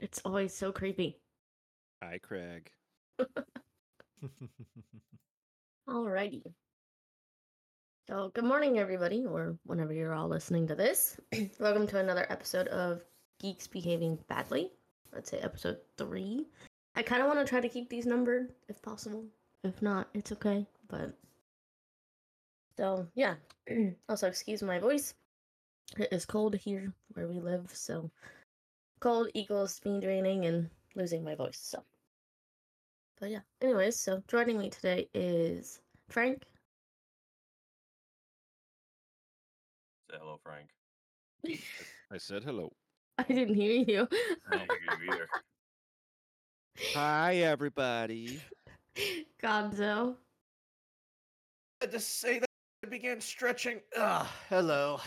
It's always so creepy. Hi, Craig. Alrighty. So, good morning, everybody, or whenever you're all listening to this. Welcome to another episode of Geeks Behaving Badly. Let's say episode three. I kind of want to try to keep these numbered if possible. If not, it's okay. But so yeah. also, excuse my voice. It is cold here where we live, so cold equals me draining and losing my voice. So, but yeah. Anyways, so joining me today is Frank. Say hello, Frank. I said hello. I didn't hear you. I don't hear you either. Hi, everybody. Gonzo. I just say that I began stretching. Ah, hello.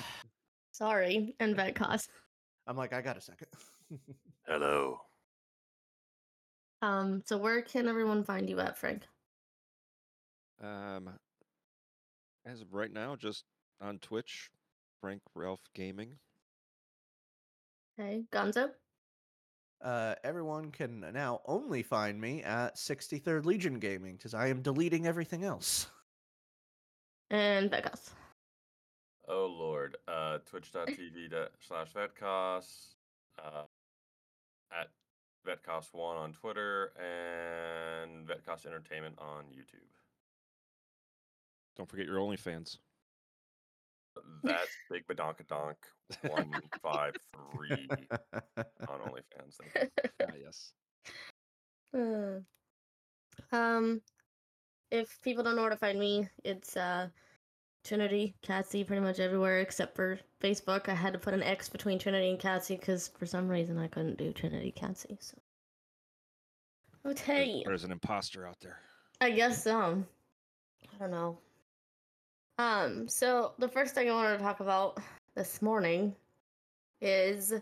Sorry, and Vetcos. I'm like, I got a second. Hello. Um, so where can everyone find you at, Frank? Um, as of right now, just on Twitch, Frank Ralph Gaming. Okay, Gonzo. Uh, everyone can now only find me at 63rd Legion Gaming because I am deleting everything else. And Vetcos. Oh Lord. Uh, Twitch.tv slash Vetcos. Uh, at Vetcos1 on Twitter and Vetcos Entertainment on YouTube. Don't forget your OnlyFans. That's Big Badonkadonk one five three on OnlyFans. Thank you. ah, yes. Uh, um, if people don't know where to find me, it's uh Trinity, Catsy, pretty much everywhere except for Facebook. I had to put an X between Trinity and Catsy because for some reason I couldn't do Trinity Catsy. So, okay, There's an imposter out there. I guess so. I don't know. Um, so the first thing I wanted to talk about this morning is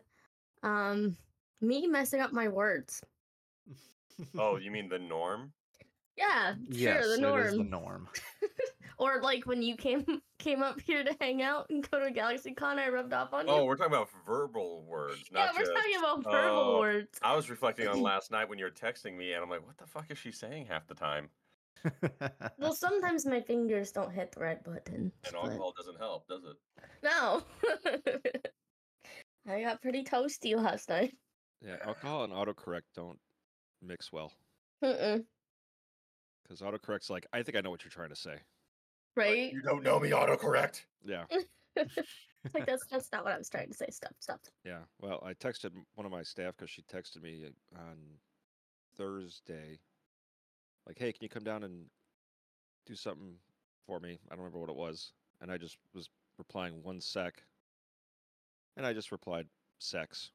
um me messing up my words. Oh, you mean the norm? Yeah, sure, yes, the norm. is the norm. Or like when you came came up here to hang out and go to a GalaxyCon, I rubbed off on oh, you. Oh, we're talking about verbal words, yeah, we're just. talking about oh, verbal Oh. words. I was reflecting on last night when you were texting me, and I'm like, what the fuck is she saying half the time? Well, sometimes my fingers don't hit the right button. And but- alcohol doesn't help, does it? No. I got pretty toasty last night. Yeah, alcohol and autocorrect don't mix well. Mm-mm. Because autocorrect's like, I think I know what you're trying to say. Right? You don't know me, autocorrect. Yeah, It's like that's that's not what I was trying to say. Stop, stop. yeah. Well, I texted one of my staff because she texted me on Thursday, like, "Hey, can you come down and do something for me?" I don't remember what it was, and I just was replying one sec, and I just replied sex.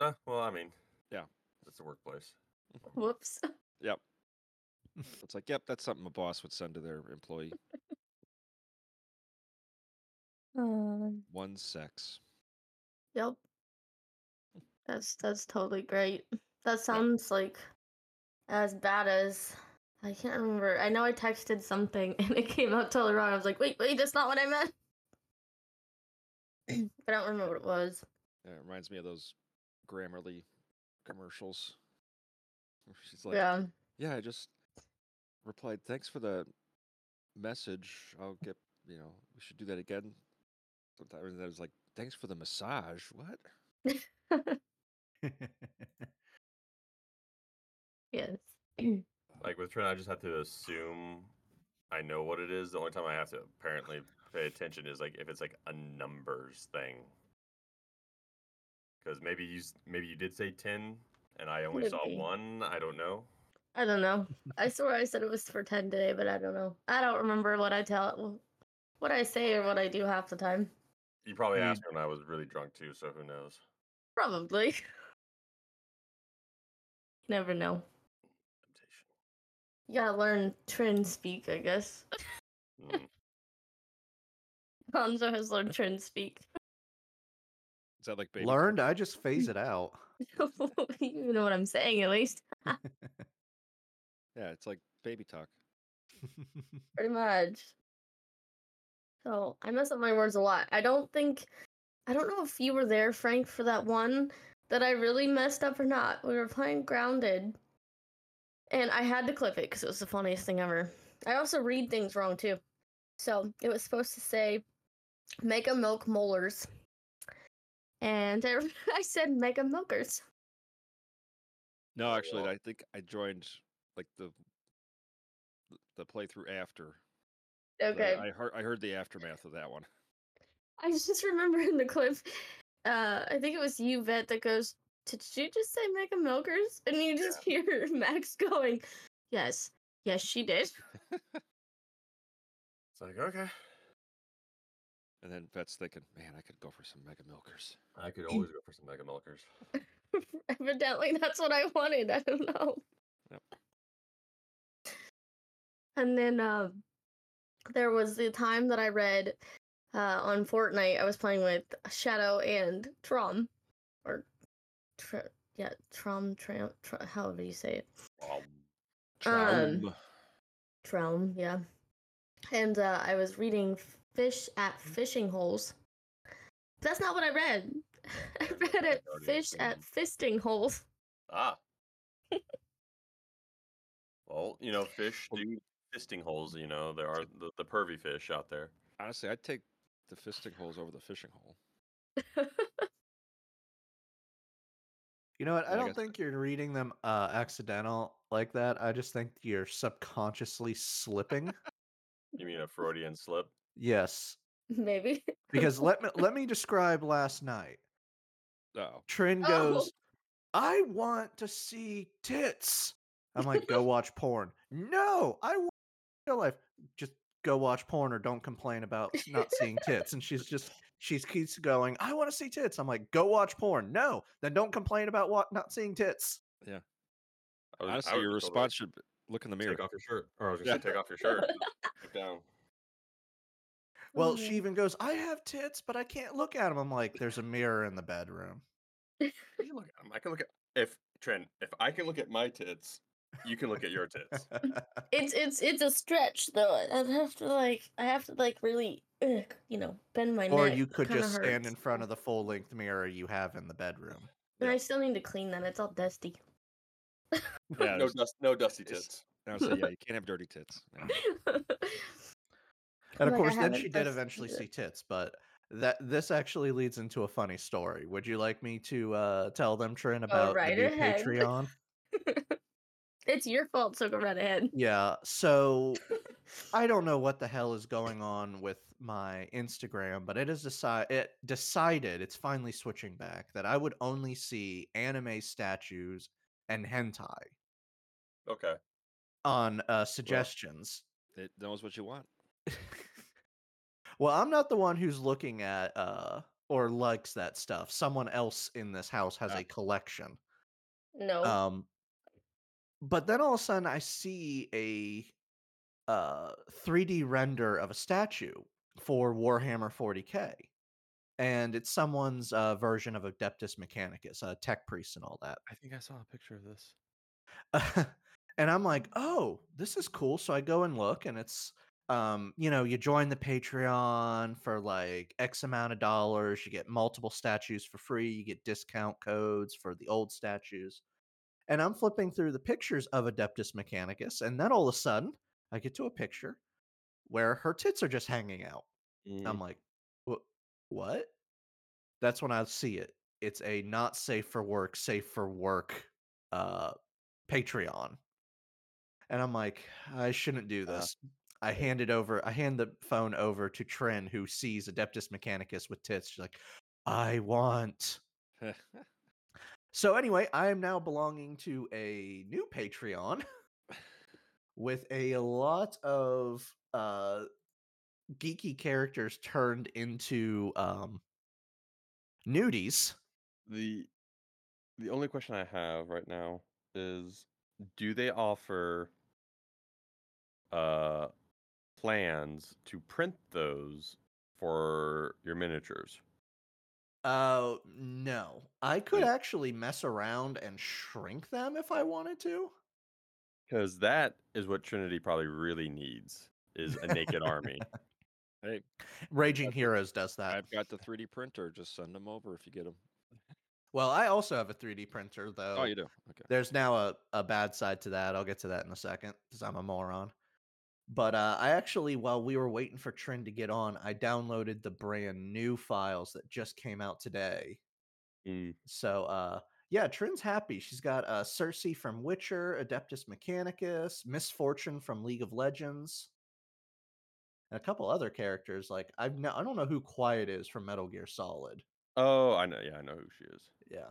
Uh, well, I mean, Yeah. it's the workplace. Whoops. Yep. It's like, yep, that's something a boss would send to their employee. Um, One sex. yep. That's that's totally great. That sounds like as bad as I can't remember. I know I texted something and it came out totally wrong. I was like, wait, wait, that's not what I meant. I don't remember what it was. Yeah, it reminds me of those Grammarly commercials. She's like, yeah. yeah, I just replied, thanks for the message. I'll get, you know, we should do that again. Sometimes and I was like, thanks for the massage. What? Yes. Like with Trent, I just have to assume I know what it is. The only time I have to apparently pay attention is like if it's like a numbers thing. Because maybe you maybe you did say ten, and I only saw Maybe. one. I don't know. I don't know. I swear I said it was for 10 today, but I don't know. I don't remember what I tell what I say or what I do half the time. You probably asked me when I was really drunk too, so who knows? Probably. You never know. Temptation. You gotta learn Trin speak, I guess. Mm. Hanzo has learned Trin speak. Is that like baby? Learned, I just phase it out. you know what I'm saying, at least. Yeah, it's like baby talk. Pretty much. So I mess up my words a lot. I don't think I don't know if you were there, Frank, for that one that I really messed up or not. We were playing Grounded, and I had to clip it because it was the funniest thing ever. I also read things wrong too. So it was supposed to say Mega Milk Molars. And I, I said Mega Milkers. No, actually, I think I joined like the the playthrough after. so I- Okay. I heard I heard the aftermath of that one. I just remember in the clip, uh, I think it was you, Vet, that goes, Did you just say Mega Milkers? And you just hear Max going, Yes, yes, she did. It's like okay, And then Vet's thinking, man, I could go for some mega milkers. I could always go for some mega milkers. Evidently, that's what I wanted. I don't know. Yep. And then uh, there was the time that I read uh, on Fortnite. I was playing with Shadow and Trom, or tr- yeah, Trom, Tram, tr- however you say it. Um, Um, Trom, yeah. And uh, I was reading Fish at Fishing Holes. That's not what I read. I read it Fish at Fisting Holes. ah. well, you know, fish do fisting holes. You know, there are the, the pervy fish out there. Honestly, I'd take the fisting holes over the fishing hole. You know what? I I don't guess- think you're reading them uh, accidental like that. I just think you're subconsciously slipping. You mean a Freudian slip? yes, Maybe. because let me let me describe last night. Oh, Trin Oh. goes, "I want to see tits." I'm like, "Go watch porn." No, I want real life. Just go watch porn or don't complain about not seeing tits. And she's just she keeps going, "I want to see tits." I'm like, "Go watch porn." No, then don't complain about what not seeing tits. Yeah. I was- I honestly, was your just told to response should be, look in the mirror. Take off your shirt. Or I was gonna say, Yeah. take off your shirt. Look down. Well, she mm-hmm. even goes, "I have tits, but I can't look at them." I'm like, "There's a mirror in the bedroom." I can look at 'em. I can look at if Trent. If I can look at my tits, you can look at your tits. It's it's it's a stretch though. I have to like I have to like really ugh, you know bend my or neck. Or you could Kinda just stand in front of the full length mirror you have in the bedroom. And Yeah. I still need to clean that. It's all dusty. Yeah, no there's- dust. No dusty it's- tits. I would say, yeah, you can't have dirty tits. Yeah. And of Like, I course, then she did eventually see tits, but that this actually leads into a funny story. Would you like me to uh, tell them, Trin, about right the new ahead. Patreon? It's your fault, so go right ahead. Yeah. So I don't know what the hell is going on with my Instagram, but it has decided it decided it's finally switching back that I would only see anime statues and hentai Okay. on uh, suggestions. It knows what you want. well, I'm not the one who's looking at uh or likes that stuff. Someone else in this house has Ah. a collection. No. Um but then all of a sudden I see a uh 3D render of a statue for Warhammer 40K. And it's someone's uh, version of Adeptus Mechanicus, a tech priest and all that. I think I saw a picture of this. and I'm like, oh, this is cool. So I go and look, and it's, um, you know, you join the Patreon for like X amount of dollars. You get multiple statues for free. You get discount codes for the old statues. And I'm flipping through the pictures of Adeptus Mechanicus, and then all of a sudden, I get to a picture where her tits are just hanging out. Mm-hmm. I'm like, "Wha- what? That's when I see it. It's a not safe for work, safe for work uh Patreon. And I'm like, I shouldn't do Uh, this. I hand it over, I hand the phone over to Trin, who sees Adeptus Mechanicus with tits. She's like, I want. So anyway, I am now belonging to a new Patreon with a lot of uh geeky characters turned into um nudies. The the only question I have right now is do they offer uh plans to print those for your miniatures? Uh no. I could Like- actually mess around and shrink them if I wanted to. Because that is what Trinity probably really needs is a naked army. hey, Raging I've- Heroes does that. I've got the 3D printer. Just send them over if you get them. Well, I also have a 3D printer though. Oh, you do. Okay. There's now a, a bad side to that. I'll get to that in a second because I'm a moron. But uh, I actually, while we were waiting for Trin to get on, I downloaded the brand new files that just came out today. Mm. So, uh, yeah, Trin's happy. She's got uh, Cersei from Witcher, Adeptus Mechanicus, Miss Fortune from League of Legends, and a couple other characters. Like I've no, I don't know who Quiet is from Metal Gear Solid. Oh, I know. Yeah, I know who she is. Yeah.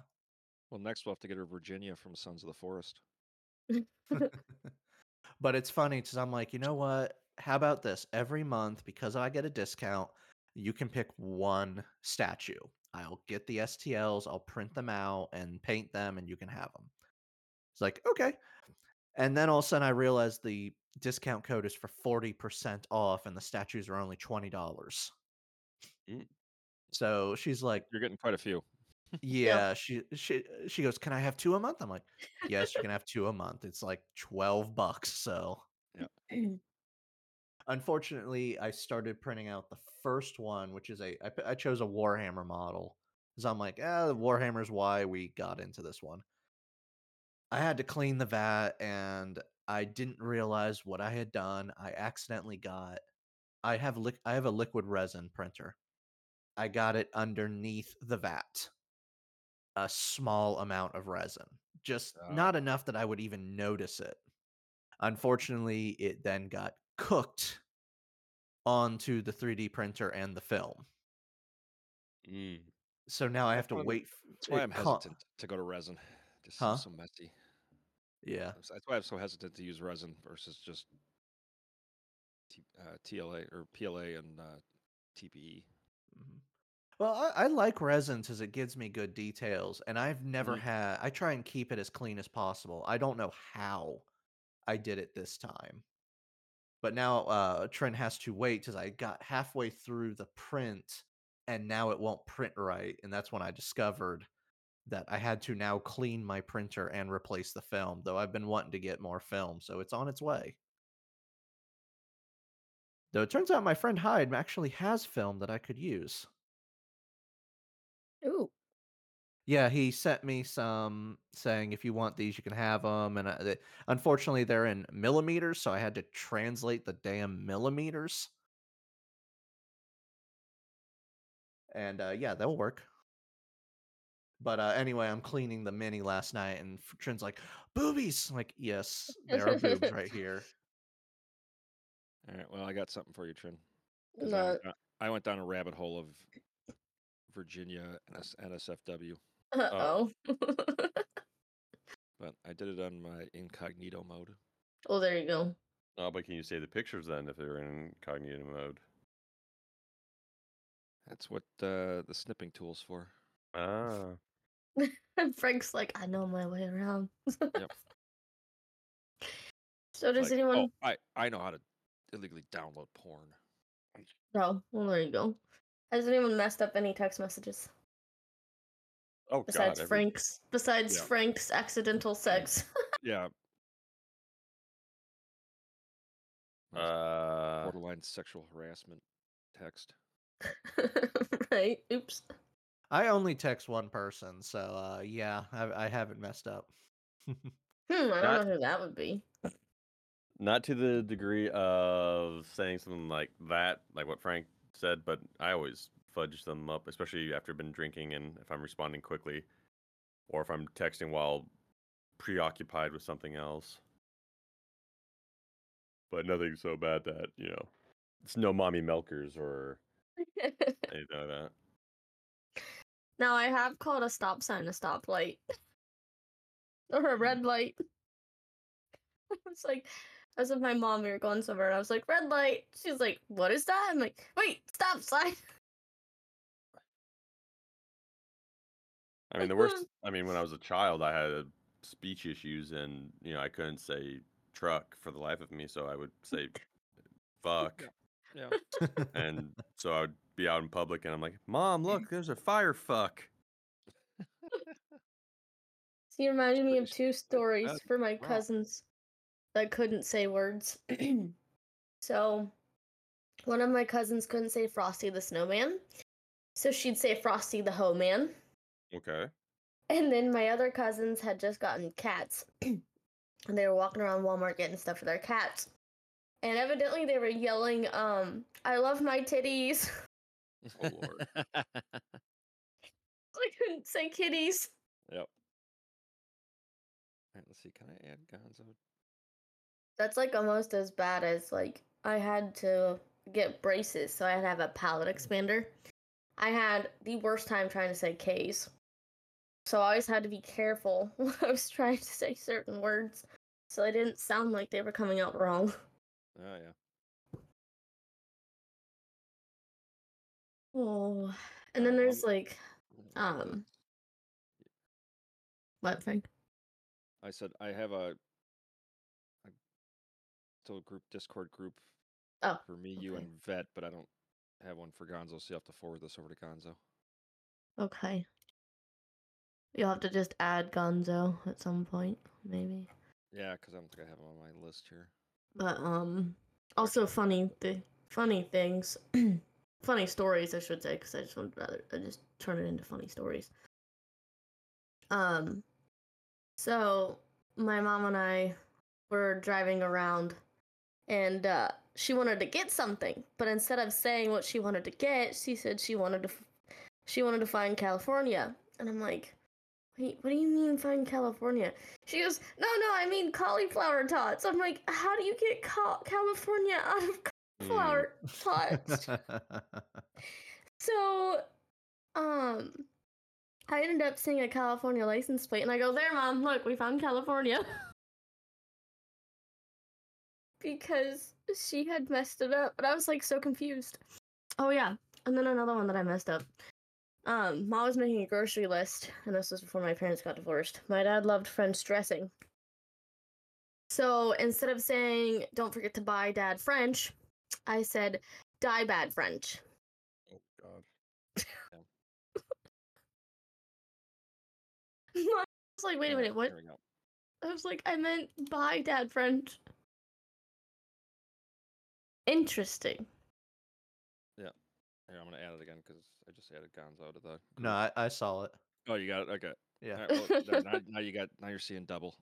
Well, next we'll have to get her Virginia from Sons of the Forest. but it's funny because I'm like, you know what? How about this? Every month, because I get a discount, you can pick one statue. I'll get the STLs, I'll print them out and paint them, and you can have them. It's like, okay. And then all of a sudden, I realized the discount code is for 40% off, and the statues are only $20. Mm. So she's like, You're getting quite a few. Yeah, she she she goes, "Can I have two a month?" I'm like, "Yes, you can have two a month. It's like 12 bucks." So, unfortunately, I started printing out the first one, which is a I, I chose a Warhammer model cuz I'm like, "Ah, the Warhammer's why we got into this one." I had to clean the vat and I didn't realize what I had done. I accidentally got I have liq I have a liquid resin printer. I got it underneath the vat a small amount of resin, just Oh. not enough that I would even notice it. Unfortunately, it then got cooked onto the 3D printer and the film. Mm. So now I have to That's why I'm- wait. That's why I'm ca- hesitant to go to resin. Just Huh? so messy. Yeah. That's why I'm so hesitant to use resin versus just T, uh, TLA or PLA and uh, TPE. Mhm. Well, I, I like resin because it gives me good details, and I've never Mhm. had. I try and keep it as clean as possible. I don't know how I did it this time, but now uh, Trent has to wait because I got halfway through the print, and now it won't print right, and that's when I discovered that I had to now clean my printer and replace the film. Though I've been wanting to get more film, so it's on its way. Though it turns out my friend Hyde actually has film that I could use. Ooh. Yeah, he sent me some saying if you want these, you can have them. And uh, they, unfortunately, they're in millimeters, so I had to translate the damn millimeters. And uh, yeah, that'll work. But uh, anyway, I'm cleaning the mini last night, and F- Trin's like, "Boobies!" I'm like, yes, there are boobs right here. All right. Well, I got something for you, Trin. 'cause I, No. went down, I went down a rabbit hole of Virginia NS, NSFW, Uh oh. but I did it on my incognito mode. oh, there you go. Oh, but can you say the pictures then if they're in incognito mode? That's what uh, the snipping tool's for. Ah. Frank's like, I know my way around. Yep. So does Like, anyone? Oh, I I know how to illegally download porn. Oh, well, there you go. Has anyone messed up any text messages Oh besides God. every- Frank's? Besides Yeah. Frank's accidental sex. Yeah. Uh, borderline sexual harassment text. right. Oops. I only text one person, so uh, yeah, I, I haven't messed up. Hmm. I don't That- know who that would be. not to the degree of saying something like that, like what Frank said, but I always fudge them up, especially after I've been drinking and if I'm responding quickly, or if I'm texting while preoccupied with something else. But nothing so bad that you know, it's no mommy milkers or anything like that. now I have called a stop sign a stoplight. or a red mm. light. it's like I was with my mom, we were going somewhere, and I was like, red light. She's like, what is that? I'm like, wait, stop sign. I mean, the worst. I mean, when I was a child, I had uh, speech issues, and you know, I couldn't say truck for the life of me, so I would say fuck, Yeah. and so I would be out in public, and I'm like, "Mom, look, there's a fire fuck." So you reminded me of two stories for my Wow. cousins that couldn't say words. so one of my cousins couldn't say Frosty the Snowman. So she'd say Frosty the Hoe Man. Okay. And then my other cousins had just gotten cats. and they were walking around Walmart getting stuff for their cats. And evidently they were yelling, um, I love my titties. Oh lord. I couldn't say kitties. Yep. Alright, let's see. Can I add Gonzo? That's like almost as bad as like I had to get braces, so I had to have a palate expander. I had the worst time trying to say K's. So I always had to be careful when I was trying to say certain words so they didn't sound like they were coming out wrong. Oh yeah. Oh. And then Um, there's like Mm, um what thing? I said I have a still a group Discord group Oh, for me, you, and Vet, but I don't have one for Gonzo, so you have to forward this over to Gonzo. Okay. You'll have to just add Gonzo at some point, maybe. Yeah, because I don't think I have him on my list here. But um, also funny the funny things, funny stories, I should say, because I just would rather I just turn it into funny stories. Um, so my mom and I were driving around, and uh, she wanted to get something, but instead of saying what she wanted to get, she said she wanted to, f- she wanted to find California, and I'm like. Wait, what do you mean find California? She goes, no, no, I mean cauliflower tots. I'm like, how do you get ca- California out of Mm, cauliflower tots? so, um, I ended up seeing a California license plate, and I go, there, mom, look, we found California. because she had messed it up, but I was like so confused. Oh yeah, and then another one that I messed up. Um, mom was making a grocery list, and this was before my parents got divorced. My dad loved French dressing. So instead of saying, don't forget to buy dad French, I said, die bad French. Oh god. I was like, wait a minute, what? There we go. I was like, I meant buy dad French. Interesting. Yeah. Here, I'm gonna add it again because I just added Gonzo to the. no. I, I saw it. Oh, you got it. Okay. Yeah. Alright, well, there, now, now you got. Now you're seeing double.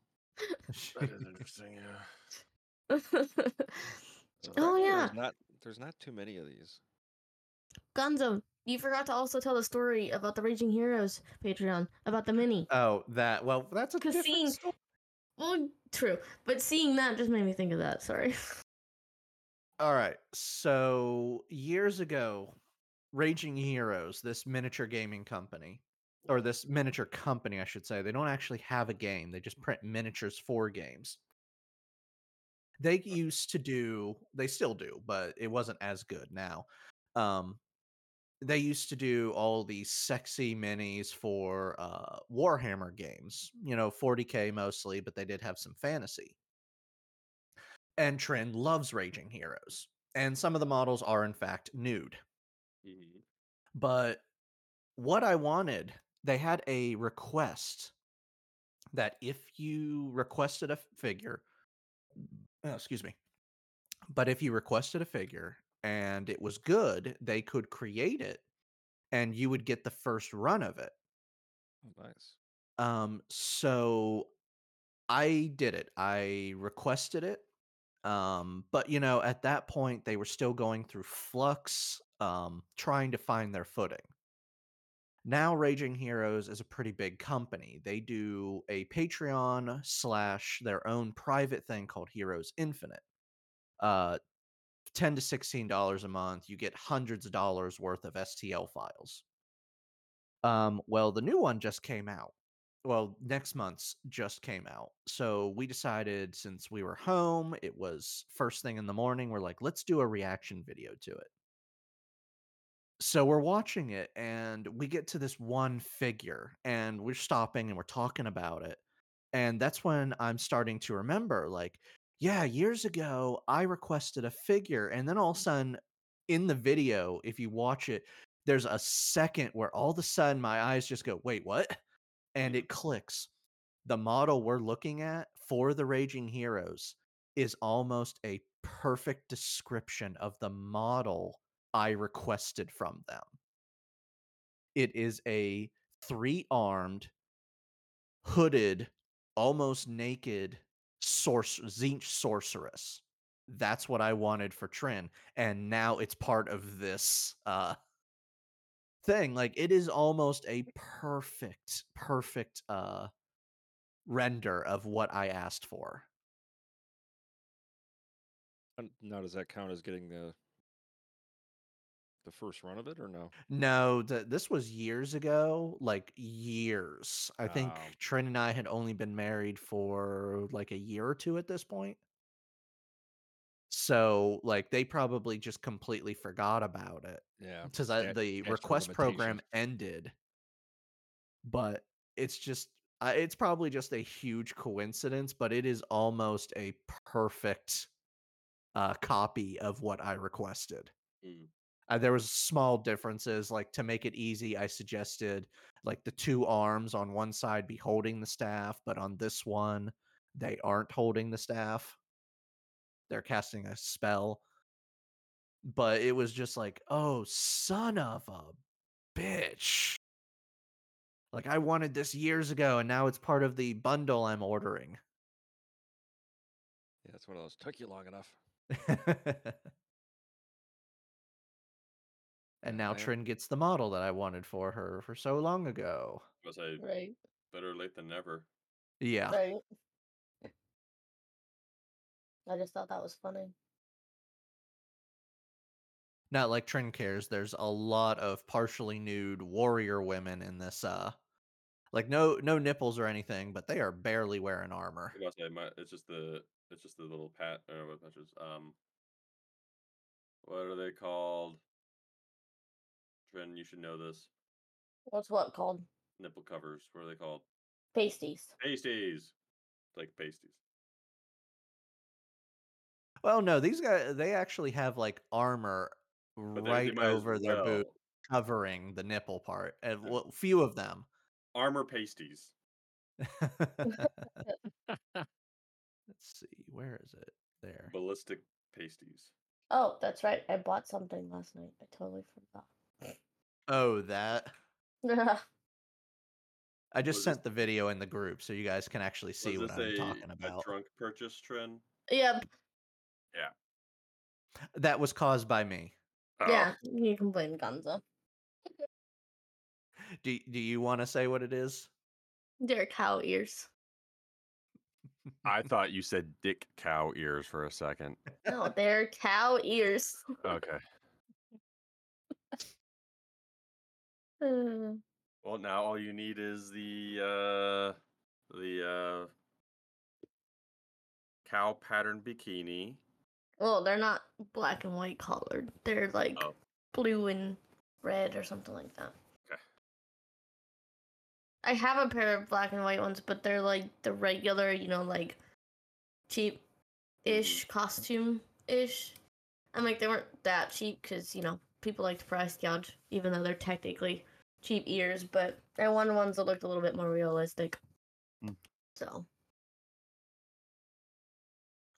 That is interesting. Yeah. oh yeah, There's not. There's not too many of these. Gonzo, you forgot to also tell the story about the Raging Heroes Patreon about the mini. Oh, that. Well, that's a 'Cause different seeing- story. Well, true, but seeing that just made me think of that. Sorry. All right. So years ago, Raging Heroes, this miniature gaming company, or this miniature company, I should say, they don't actually have a game. They just print miniatures for games. They used to do, they still do, but it wasn't as good now. Um, they used to do all these sexy minis for uh, Warhammer games, you know, 40k mostly, but they did have some fantasy. And Trend loves Raging Heroes. And some of the models are, in fact, nude. Mhm. But what I wanted, they had a request that if you requested a figure, oh, excuse me, but if you requested a figure and it was good, they could create it and you would get the first run of it. Oh, nice. Um, so I did it. I requested it. Um, but you know, at that point they were still going through flux, um, trying to find their footing. Now Raging Heroes is a pretty big company. They do a Patreon slash their own private thing called Heroes Infinite. Uh 10 to 16 dollars a month, you get hundreds of dollars worth of STL files. Um, well, the new one just came out well, next month's just came out. So we decided since we were home, it was first thing in the morning, we're like, let's do a reaction video to it. So we're watching it and we get to this one figure and we're stopping and we're talking about it. And that's when I'm starting to remember, like, yeah, years ago, I requested a figure. And then all of a sudden, in the video, if you watch it, there's a second where all of a sudden my eyes just go, wait, what? And it clicks. The model we're looking at for the Raging Heroes is almost a perfect description of the model I requested from them. It is a three armed hooded, almost naked source Tzeentch sorceress. That's what I wanted for Trin, and now it's part of this uh thing. Like it is almost a perfect, perfect uh render of what I asked for. And Now, does that count as getting the the first run of it, or no? No, th- this was years ago, like years. I think. Trin and I had only been married for like a year or two at this point. So, like, they probably just completely forgot about it Yeah, because sta- the request program ended. But it's just, uh, it's probably just a huge coincidence, but it is almost a perfect uh, copy of what I requested. Mm. Uh, there was small differences like to make it easy i suggested like the two arms on one side be holding the staff but on this one they aren't holding the staff they're casting a spell but it was just like oh son of a bitch like i wanted this years ago and now it's part of the bundle i'm ordering Yeah, it's one of those. Took you long enough. and now I trin gets the model that i wanted for her for so long ago I Right. better late than never. yeah Right. I just thought that was funny. not like Trin cares. There's a lot of partially nude warrior women in this. Uh, like no no nipples or anything, but they are barely wearing armor. I was about to say, my, it's just the it's just the little pat or what patches. Um, what are they called? Trin, you should know this. What's what called? Nipple covers. What are they called? Pasties. Pasties. Like pasties. Well, no, these guys they actually have like armor But they- they right might as over their boot, well- covering the nipple part. And Yeah. well, few of them. Armor pasties. Let's see, where is it? There. Ballistic pasties. Oh, that's right. I bought something last night. I totally forgot. Oh, that. yeah, I just Was this- sent the video in the group so you guys can actually see Was what this I'm a, talking a about. drunk purchase trend? Yep. That was caused by me. Yeah. You can blame Gonzo. Do do you want to say what it is? They're cow ears. I thought you said dick cow ears for a second. No, they're cow ears. Okay. Uh, Well, now all you need is the uh the uh cow pattern bikini. Well, they're not black and white colored. They're like Oh. blue and red or something like that. Okay. I have a pair of black and white ones, but they're like the regular, you know, like cheap ish costume ish. I'm like, they weren't that cheap because, you know, people like to price gouge, even though they're technically cheap ears, but I wanted ones that looked a little bit more realistic. Mm. So.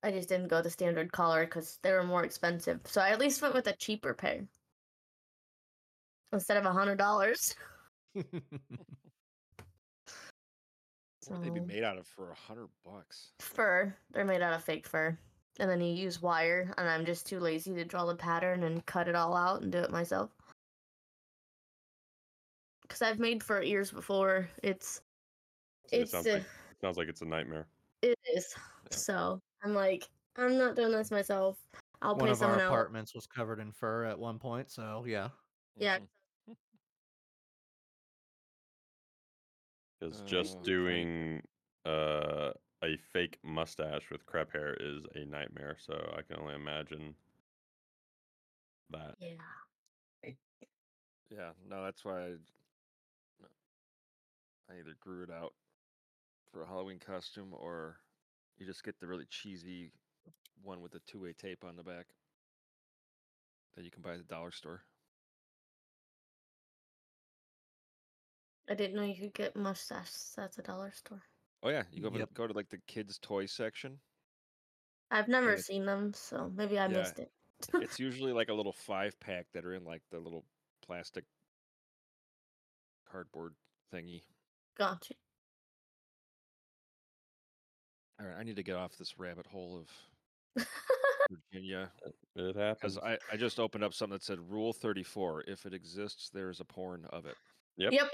I just didn't go the standard collar because they were more expensive. So I at least went with a cheaper pair instead of a hundred dollars. What would they be made out of for a hundred bucks? Fur. They're made out of fake fur. And then you use wire, and I'm just too lazy to draw the pattern and cut it all out and do it myself. Because I've made fur ears before. It's It it's sounds a, like it sounds like it's a nightmare. it is. So I'm like, I'm not doing this myself. I'll One pay of our someone else. apartments was covered in fur at one point, so yeah. Yeah. Mhm. Because Uh, just doing uh a fake mustache with crepe hair is a nightmare. So I can only imagine that. Yeah. Yeah, no, that's why I. I either grew it out for a Halloween costume or you just get the really cheesy one with the two way tape on the back that you can buy at the dollar store. I didn't know you could get mustaches at the dollar store. Oh yeah, you go Yep. go to like the kids' toy section. I've never it's- seen them, so maybe I Yeah. missed it. it's usually like a little five pack that are in like the little plastic cardboard thingy. Gotcha. All right, I need to get off this rabbit hole of Virginia It happens. because I, I just opened up something that said Rule 34. If it exists, there's a porn of it. Yep. Yep.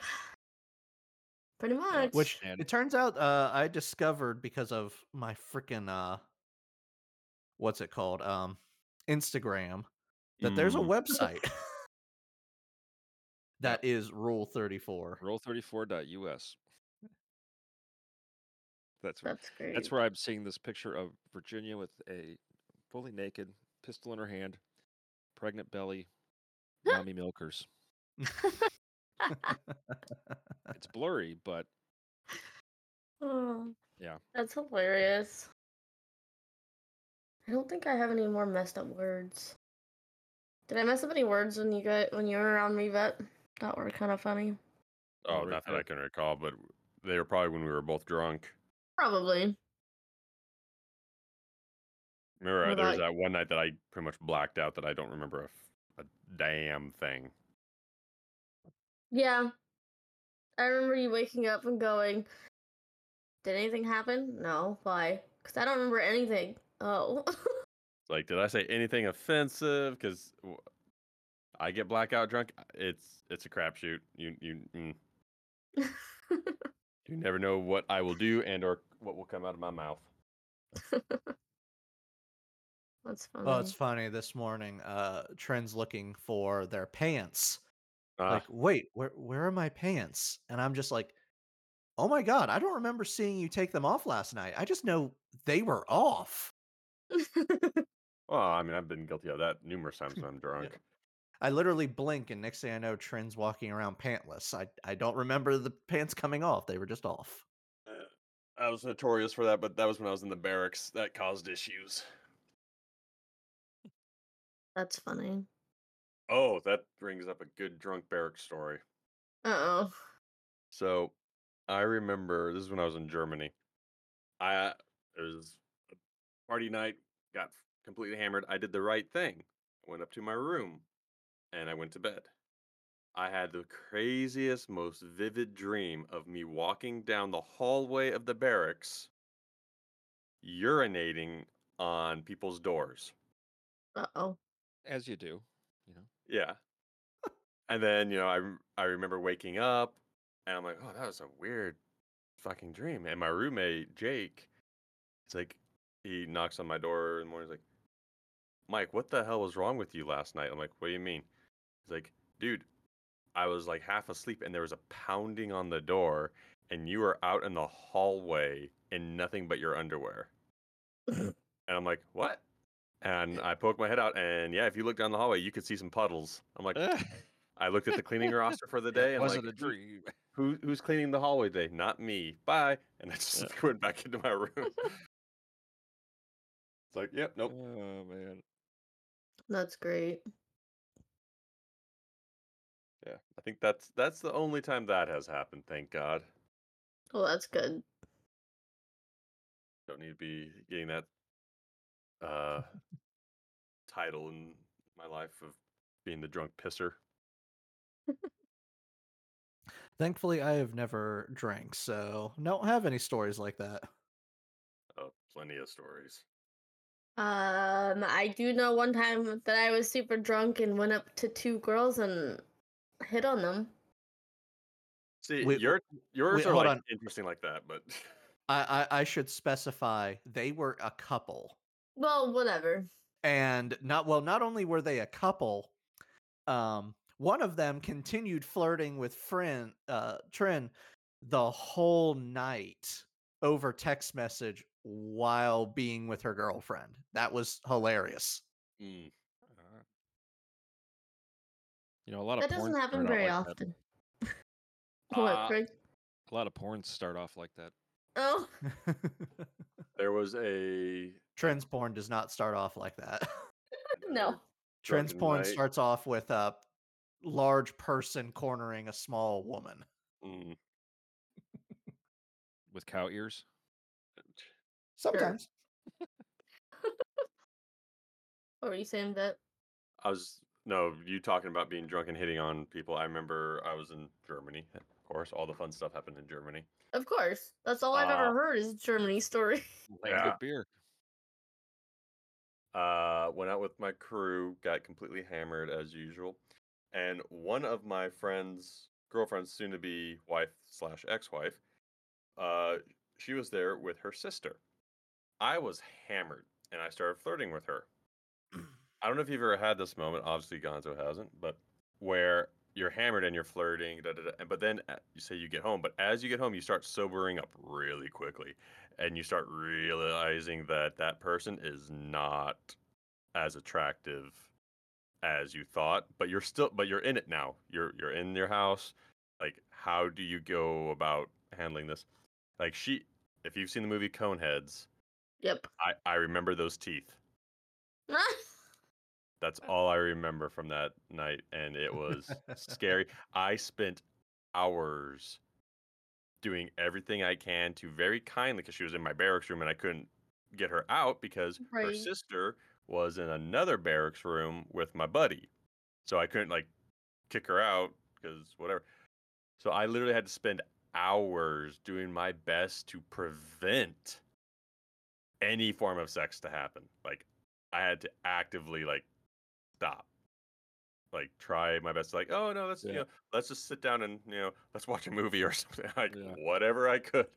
Pretty much. Which And- it turns out uh, I discovered because of my freaking uh, what's it called? Um, Instagram. That there's a Mm. website that is Rule Thirty Four. Rule34.us. That's where, That's great. that's where I'm seeing this picture of Virginia with a fully naked pistol in her hand, pregnant belly, mommy milkers. It's blurry, but Oh, Yeah. That's hilarious. I don't think I have any more messed up words. Did I mess up any words when you got when you were around me, Vet? That were kind of funny. oh, I'll not that I can recall, but they were probably when we were both drunk. Probably. Remember, What there was about- that one night that I pretty much blacked out that I don't remember a, f- a damn thing. Yeah. I remember you waking up and going, Did anything happen? No. Why? Because I don't remember anything. Oh. Like, did I say anything offensive? Because I get blackout drunk. It's it's a crapshoot. You you mm, you never know what I will do and or what will come out of my mouth. That's funny. Oh, it's funny. This morning, uh, Trent's looking for their pants. Ah, Like, wait, where where are my pants? And I'm just like, oh my god, I don't remember seeing you take them off last night. I just know they were off. well, I mean, I've been guilty of that numerous times when I'm drunk. I literally blink, and next thing I know, Trent's walking around pantless. I I don't remember the pants coming off; they were just off. I was notorious for that, but that was when I was in the barracks. That caused issues. That's funny. Oh, that brings up a good drunk barrack story. Uh oh. So, I remember this is when I was in Germany. I it was a party night, got completely hammered. I did the right thing. I went up to my room and I went to bed. I had the craziest, most vivid dream of me walking down the hallway of the barracks, urinating on people's doors. Uh oh. as you do, you know. Yeah. and then, you know, I I remember waking up and I'm like, "Oh, that was a weird fucking dream." And my roommate, Jake, it's like he knocks on my door in the morning he's like, "Mike, what the hell was wrong with you last night?" I'm like, "What do you mean?" He's like, "Dude, I was like half asleep and there was a pounding on the door and you were out in the hallway in nothing but your underwear." and I'm like, "What?" And I poked my head out, and yeah, if you look down the hallway, you could see some puddles. I'm like, I looked at the cleaning roster for the day, and wasn't like, a dream. Who, who's cleaning the hallway today? Not me. Bye. And I just Yeah. went back into my room. it's like, yep, nope. Oh man. That's great. Yeah, I think that's that's the only time that has happened. Thank God. Well, that's good. Don't need to be getting that uh title in my life of being the drunk pisser. Thankfully, I have never drank, so don't have any stories like that. Oh, plenty of stories. Um, I do know one time that I was super drunk and went up to two girls and hit on them. See, Wait, your yours wait, are like on. interesting like that, but I, I I should specify they were a couple, Well, whatever. and not well. Not only were they a couple, um, one of them continued flirting with friend uh Trin the whole night over text message while being with her girlfriend. That was hilarious. Mm, You know, a lot That of porn doesn't happen very like often. what, Uh, Craig? A lot of porns start off like that. Oh, there was a trans porn does not start off like that. no. Trans porn night. starts off with a large person cornering a small woman. Mm, With cow ears. Sometimes. What were you saying, that? I was no, you talking about being drunk and hitting on people. I remember I was in Germany Of course, all the fun stuff happened in Germany. Of course. That's all I've Uh, ever heard is Germany story. Land Yeah. beer. Uh, went out with my crew, got completely hammered as usual, and one of my friends' girlfriends, soon to be wife slash ex wife, uh, she was there with her sister. I was hammered, and I started flirting with her. I don't know if you've ever had this moment. Obviously, Gonzo hasn't, but where you're hammered and you're flirting, da, da, da, but then uh, you say you get home, but as you get home, you start sobering up really quickly, and you start realizing that that person is not as attractive as you thought, but you're still, but you're in it now. You're you're in your house. Like, how do you go about handling this? Like she, if you've seen the movie Coneheads, Yep. I I remember those teeth. That's all I remember from that night, and it was scary. I spent hours doing everything I can to very kindly, because she was in my barracks room and I couldn't get her out because her sister was in another barracks room with my buddy. So I couldn't like kick her out because whatever. So I literally had to spend hours doing my best to prevent any form of sex to happen. Like I had to actively like stop. Like try my best like, oh no, let's you know, let's just sit down and you know, let's watch a movie or something. Like Yeah. whatever I could.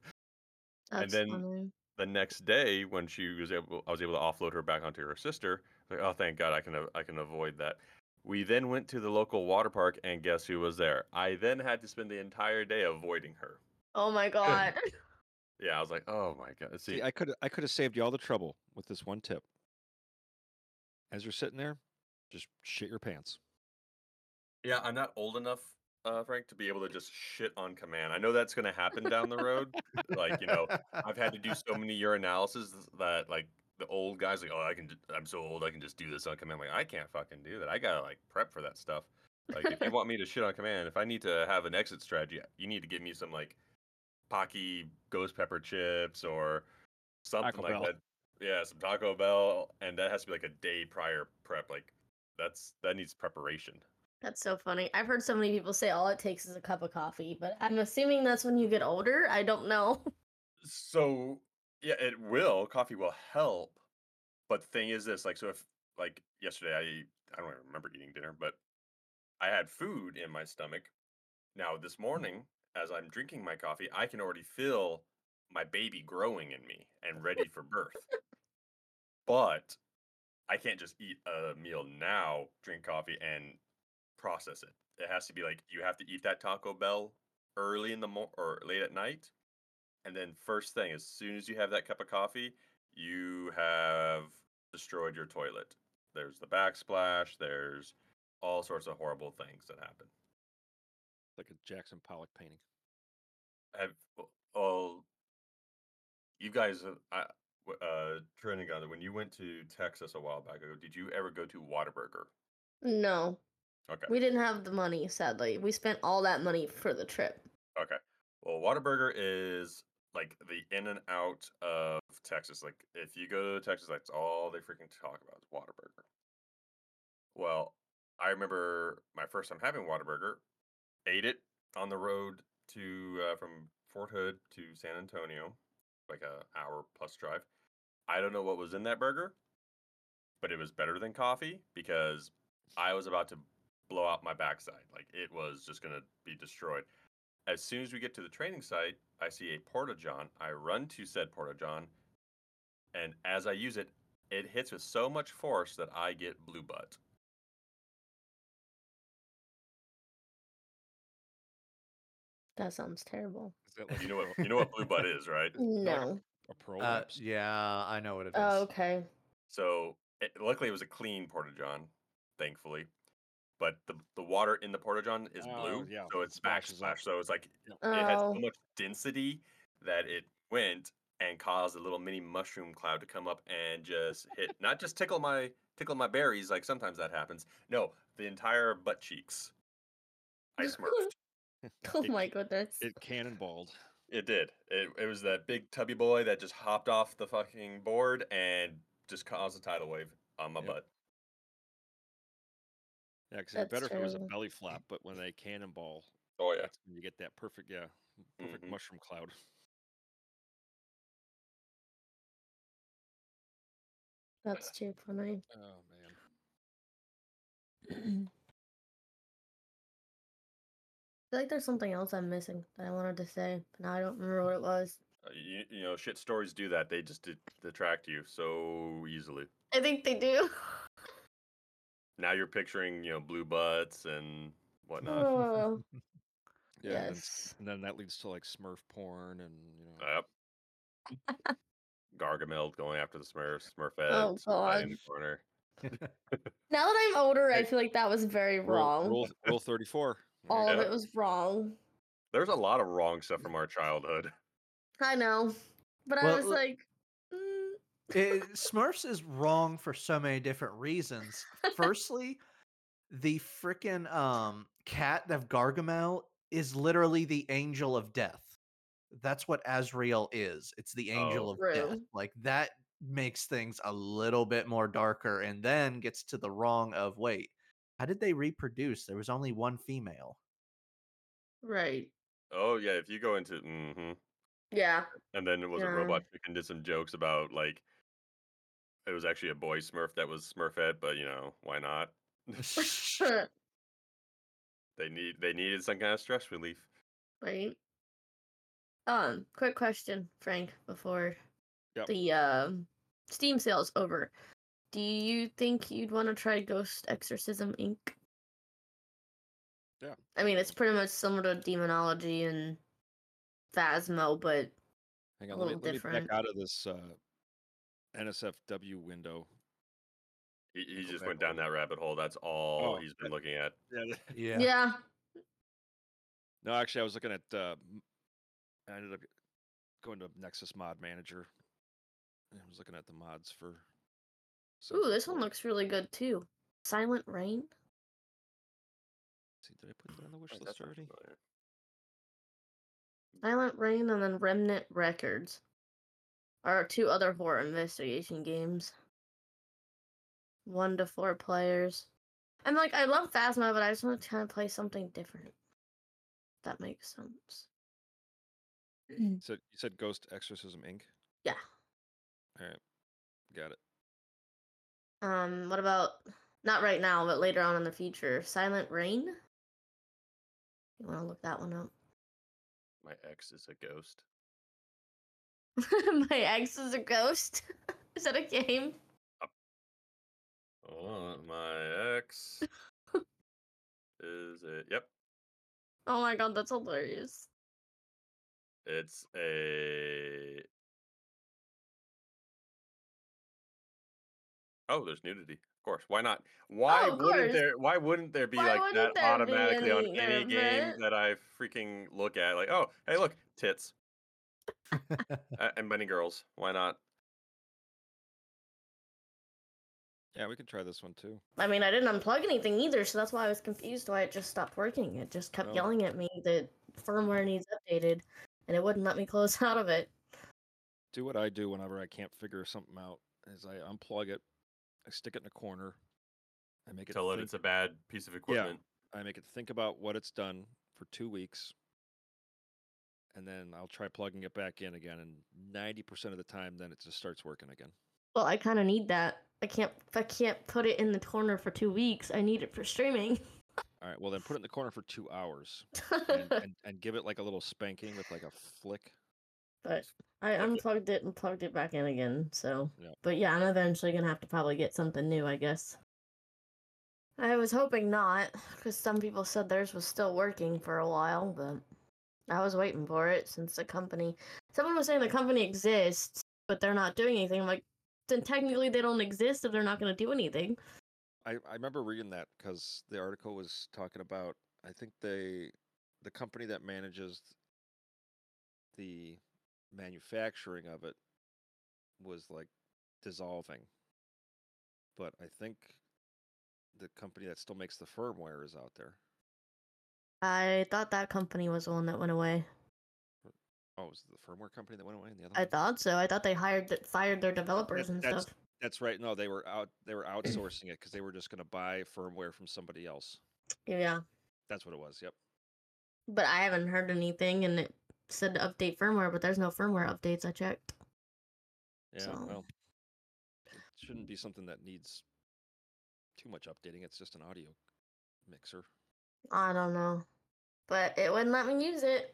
That's then- funny. The next day when she was able I was able to offload her back onto her sister, like, oh thank God I can a- I can avoid that. We then went to the local water park and guess who was there? I then had to spend the entire day avoiding her. Oh my god. Yeah, I was like, oh my god. See, See, I could I could have saved you all the trouble with this one tip. As you're sitting there, just shit your pants. Yeah, I'm not old enough, uh, Frank, to be able to just shit on command. I know that's going to happen down the road. like, you know, I've had to do so many urinalysis that, like, the old guys, like, oh, I can, I'm so old, I can just do this on command. Like, I can't fucking do that. I gotta like prep for that stuff. Like, if you want me to shit on command, if I need to have an exit strategy, you need to give me some like Paqui ghost pepper chips or something Taco like Bell. that. Yeah, some Taco Bell, and that has to be like a day prior prep. Like, that's that needs preparation. That's so funny. I've heard so many people say all it takes is a cup of coffee, but I'm assuming that's when you get older. I don't know. So yeah, it will. Coffee will help. But the thing is this, like, so if like yesterday I I don't even remember eating dinner, but I had food in my stomach. Now this morning, as I'm drinking my coffee, I can already feel my baby growing in me and ready for birth. but I can't just eat a meal now, drink coffee, and process it. It has to be like you have to eat that Taco Bell early in the morning or late at night, and then first thing, as soon as you have that cup of coffee, you have destroyed your toilet. There's the backsplash. There's all sorts of horrible things that happen. Like a Jackson Pollock painting. I have oh, you guys, uh, I, w- uh, Trent and when you went to Texas a while back ago, did you ever go to Whataburger? No. Okay. We didn't have the money, sadly. We spent all that money for the trip. Okay. Well, Whataburger is like the in and out of Texas. Like if you go to Texas, that's all they freaking talk about is Whataburger. Well, I remember my first time having Whataburger, ate it on the road to uh, from Fort Hood to San Antonio, like a hour plus drive. I don't know what was in that burger, but it was better than coffee because I was about to blow out my backside. Like it was just gonna be destroyed. As soon as we get to the training site, I see a porta john. I run to said porta john, and as I use it, it hits with so much force that I get blue butt. That sounds terrible. Like You know what? You know what blue butt is, right? No. A Uh, yeah, I know what it is. Oh, okay. So it, luckily, it was a clean porta john, thankfully. But the the water in the porta john is Oh, blue, yeah, so it it's splashes up. backsplash. So it's like Yep. it had so Oh. much density that it went and caused a little mini mushroom cloud to come up and just hit not just tickle my tickle my berries like sometimes that happens no the entire butt cheeks i smurfed Oh my goodness. It cannonballed. It did it, it was that big tubby boy that just hopped off the fucking board and just caused a tidal wave on my Yep. butt Yeah, because it'd be That's better if it was a belly flap, but when they cannonball Oh yeah. That's when you get that perfect, yeah, perfect Mhm. mushroom cloud. That's too funny. Oh man. I feel like there's something else I'm missing that I wanted to say, but now I don't remember what it was. Uh, you, you know, shit stories do that. They just de- detract you so easily. I think they do. Now you're picturing, you know, blue butts and whatnot. Oh, Yeah, and, then, s- yes. and then that leads to like Smurf porn and you know. Yep. Gargamel going after the Smurf, Smurfette, Oh, in the corner. Now that I'm older, I feel like that was very Rule, wrong. rule, rule thirty four. All of Yeah. it was wrong. There's a lot of wrong stuff from our childhood. I know, but I was like, mm, it, Smurfs is wrong for so many different reasons. Firstly, the freaking um cat of Gargamel is literally the angel of death. That's what Azrael is. It's the angel Oh. of death. Like that makes things a little bit more darker and then gets to the wrong of wait, how did they reproduce? There was only one female. right. Oh yeah, if you go into hmm Yeah. and then it was a Yeah. robot chicken did some jokes about like it was actually a boy Smurf that was Smurfette, but you know why not? They need they needed some kind of stress relief. right. Um, quick question, Frank, before Yep. the um Steam sale's over. Do you think you'd want to try Ghost Exorcism Inc? Yeah. I mean, it's pretty much similar to Demonology and Phasmo, but Hang A on, let me, little let me different. back out of this uh, NSFW window. He, he just went down that rabbit hole. That's all Oh, he's been looking at. Yeah. Yeah. yeah. No, actually, I was looking at. Uh, m- I ended up going to Nexus Mod Manager. I was looking at the mods for. Ooh, this one looks really good too. Silent Rain. See, did I put that on the wish list already? Silent Rain and then Remnant Records are two other horror investigation games. One to four players. And like I love Phasmo, but I just want to kind of play something different. That makes sense. So you said Ghost Exorcism Inc. Yeah. All right, got it. Um, what about not right now, but later on in the future? Silent Rain? You wanna look that one up? My ex is a ghost. My ex is a ghost. is that a game? Oh, my ex is it? Yep, Oh my god, that's hilarious. it's a. Oh, there's nudity. Of course. Why not? Why Oh, of wouldn't course. there? Why wouldn't there be Why like wouldn't that there be automatically on any any of game it? that I freaking look at? Like, oh, hey, look, tits uh, and many girls. Why not? Yeah, we could try this one too. I mean, I didn't unplug anything either, so that's why I was confused why it just stopped working. It just kept Oh. yelling at me that firmware needs updated, and it wouldn't let me close out of it. Do what I do whenever I can't figure something out. Is I unplug it, I stick it in a corner, I make it. Tell it it's a bad piece of equipment. Yeah, I make it think about what it's done for two weeks, and then I'll try plugging it back in again. And ninety percent of the time, then it just starts working again. Well, I kind of need that. I can't. If I can't put it in the corner for two weeks, I need it for streaming. All right, well then put it in the corner for two hours and, and, and give it like a little spanking with like a flick. But I unplugged it and plugged it back in again. So, Yeah. but yeah, I'm eventually gonna have to probably get something new, I guess. I was hoping not, because some people said theirs was still working for a while, but I was waiting for it since the company. Someone was saying the company exists, but they're not doing anything. I'm like, then technically they don't exist if they're not going to do anything. I, I remember reading that because the article was talking about I think they the company that manages the manufacturing of it was like dissolving. But I think the company that still makes the firmware is out there. I thought that company was the one that went away. Oh, was it the firmware company that went away? And the other I one? thought so. I thought they hired, th- fired their developers That- and that's stuff. that's right. No, they were out. They were outsourcing it because they were just going to buy firmware from somebody else. Yeah. That's what it was. Yep. but I haven't heard anything, and it said to update firmware, but there's no firmware updates. I checked. Yeah, So- well, it shouldn't be something that needs too much updating. It's just an audio mixer. I don't know, but it wouldn't let me use it.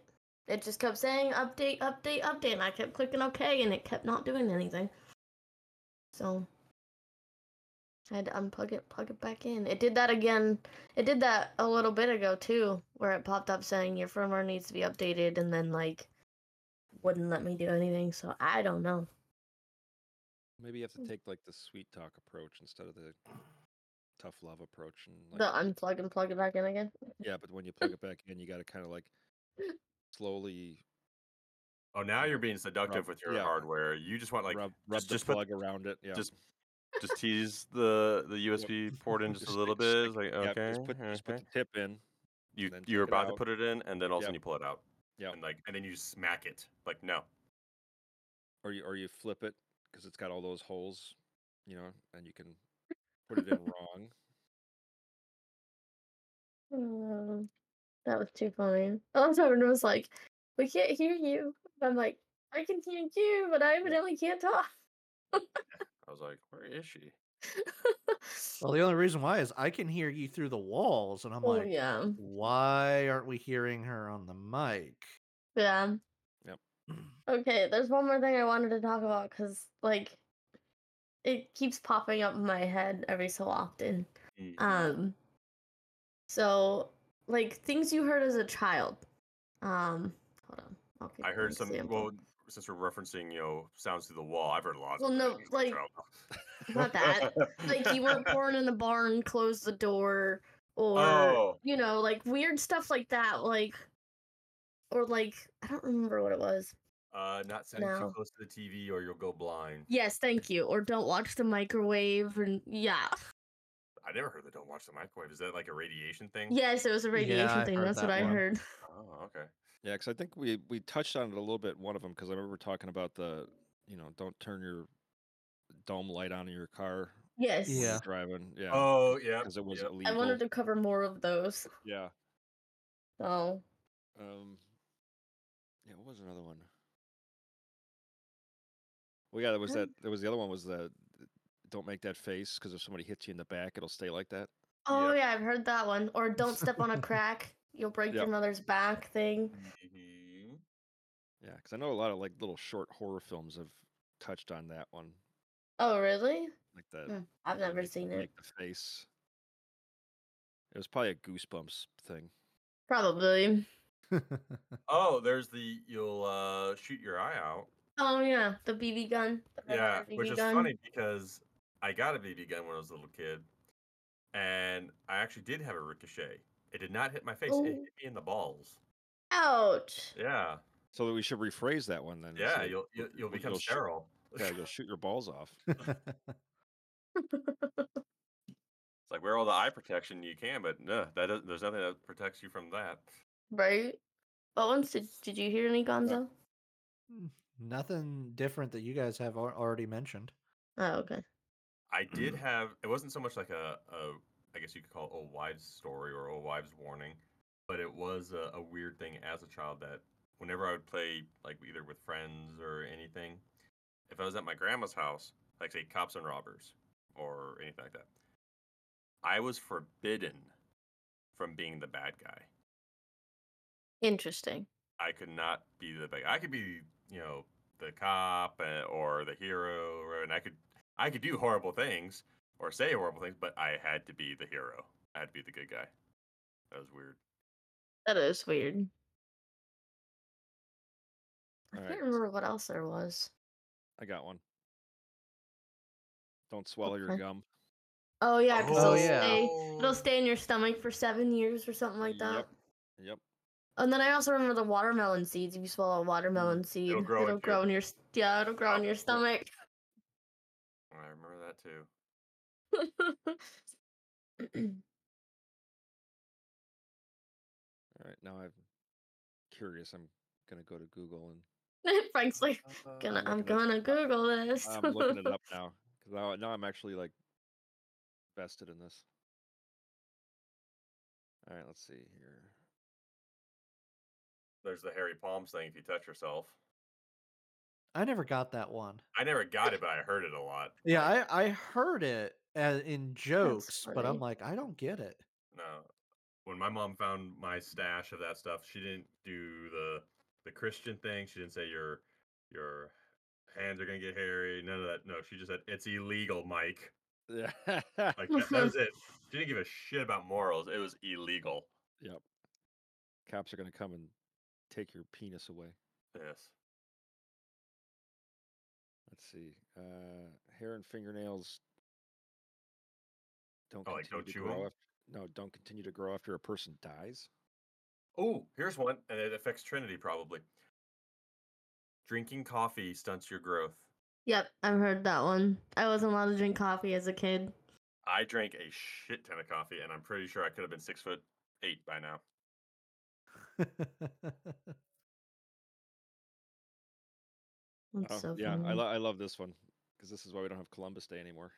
It just kept saying update, update, update, and I kept clicking OK, and it kept not doing anything. So I had to unplug it, plug it back in. It did that again. It did that a little bit ago too, where it popped up saying your firmware needs to be updated, and then like wouldn't let me do anything. So I don't know. Maybe you have to take like the sweet talk approach instead of the tough love approach. And like, The unplug and plug it back in again. yeah, but when you plug it back in, you got to kind of like slowly Oh, now you're being seductive Rub- with your yeah. hardware. You just want like rub, rub just, the just put plug around it. Yeah, just just tease the the USB port in just, Just a little stick- bit. stick- It's like yeah, okay, just put, just put the tip in. You you're about to put it in, and then all of a sudden you pull it out. Yeah, And like and then you smack it. Like no. or you or you flip it because it's got all those holes, you know, and you can put it in wrong. Um, that was too funny. All of a sudden it was like, we can't hear you. I'm like, I can hear you, but I evidently can't talk. I was like, where is she? Well, the only reason why is I can hear you through the walls, and I'm oh like, yeah, why aren't we hearing her on the mic? yeah. Yep. Okay, there's one more thing I wanted to talk about because like, it keeps popping up in my head every so often. Mm. Um, so like things you heard as a child. Um, hold on. I'll I heard some. Well, since we're referencing, you know, sounds through the wall, I've heard lots. Well, of no, things like, not that. like you weren't born in a barn, close the door, or Oh. you know, like weird stuff like that, like or like I don't remember what it was. Uh, not sitting No. too close to the TV or you'll go blind. Yes, thank you. Or don't watch the microwave, and yeah, I never heard that. Don't watch the microwave. Is that like a radiation thing? yes, it was a radiation I thing. heard That's what that I heard. Oh, okay. Yeah, because I think we we touched on it a little bit. One of them because I remember talking about the you know don't turn your dome light on in your car Yes. Yeah. driving. Yeah, Oh, yeah. because it was yep. illegal. I wanted to cover more of those. Yeah. Oh. Um. Yeah. What was another one? Well, yeah, there was that. There was the other one. Was the don't make that face because if somebody hits you in the back, it'll stay like that. Oh yeah, I've heard that one. Or don't step on a crack, you'll break your mother's back thing. Mhm. Yeah, because I know a lot of like little short horror films have touched on that one, Oh really? like the. Hmm, I've never make- seen it. Make the face. It was probably a Goosebumps thing. Probably. Oh, there's the you'll uh shoot your eye out. Oh yeah, the BB gun. the Yeah, BB which is gun. funny because I got a BB gun when I was a little kid, and I actually did have a ricochet. It did not hit my face; it Oh. hit me in the balls. Ouch. Yeah, So that we should rephrase that one then. yeah, say, you'll you'll, you'll become you'll shoot- yeah, you'll shoot your balls off. It's like wear all the eye protection you can, but no, that doesn't, there's nothing that protects you from that. right? What ones did did you hear any uh, Gonzo? Nothing different that you guys have already mentioned. Oh okay. I did have. It wasn't so much like a, a I guess you could call it old wives' story or old wives' warning, but it was a, a weird thing as a child that whenever I would play like either with friends or anything, if I was at my grandma's house, like say cops and robbers or anything like that, I was forbidden from being the bad guy. Interesting. I could not be the bad. Guy. I could be, you know, the cop uh, or the hero, and I could, I could do horrible things or say horrible things, but I had to be the hero. I had to be the good guy. That was weird. That is weird. I All can't right. remember what else there was. I got one. Don't swallow your gum. Oh yeah, because Oh, it'll yeah. stay it'll stay in your stomach for seven years or something like that. Yep. Yep. And then I also remember the watermelon seeds. If you swallow a watermelon seed, Mm, grow it'll into grow your- in your yeah, it'll grow in Oh, your stomach. I remember that too. All right. Now I'm curious. I'm gonna go to Google and Frank's like, uh, gonna, I'm looking it- gonna Google this. I'm looking it up now because now, now I'm actually like vested in this. All right. Let's see here. There's the hairy palms thing if you touch yourself. I never got that one. I never got it, but I heard it a lot. Yeah, I I heard it uh, in jokes, but I'm like, I don't get it. No. When my mom found my stash of that stuff, she didn't do the the Christian thing. She didn't say your your hands are gonna get hairy. None of that. No, she just said it's illegal, Mike. Yeah. Like that, that was it. She didn't give a shit about morals. It was illegal. yep. Cops are gonna come and take your penis away. Yes. Let's see. Uh, hair and fingernails don't Oh, like, continue don't to chew grow. 'em? After, no, don't continue to grow after a person dies. Oh, here's one, and it affects Trinity probably. Drinking coffee stunts your growth. Yep, I've heard that one. I wasn't allowed to drink coffee as a kid. I drank a shit ton of coffee, and I'm pretty sure I could have been six foot eight by now. That's Oh, so yeah, I, lo- I love this one because this is why we don't have Columbus Day anymore.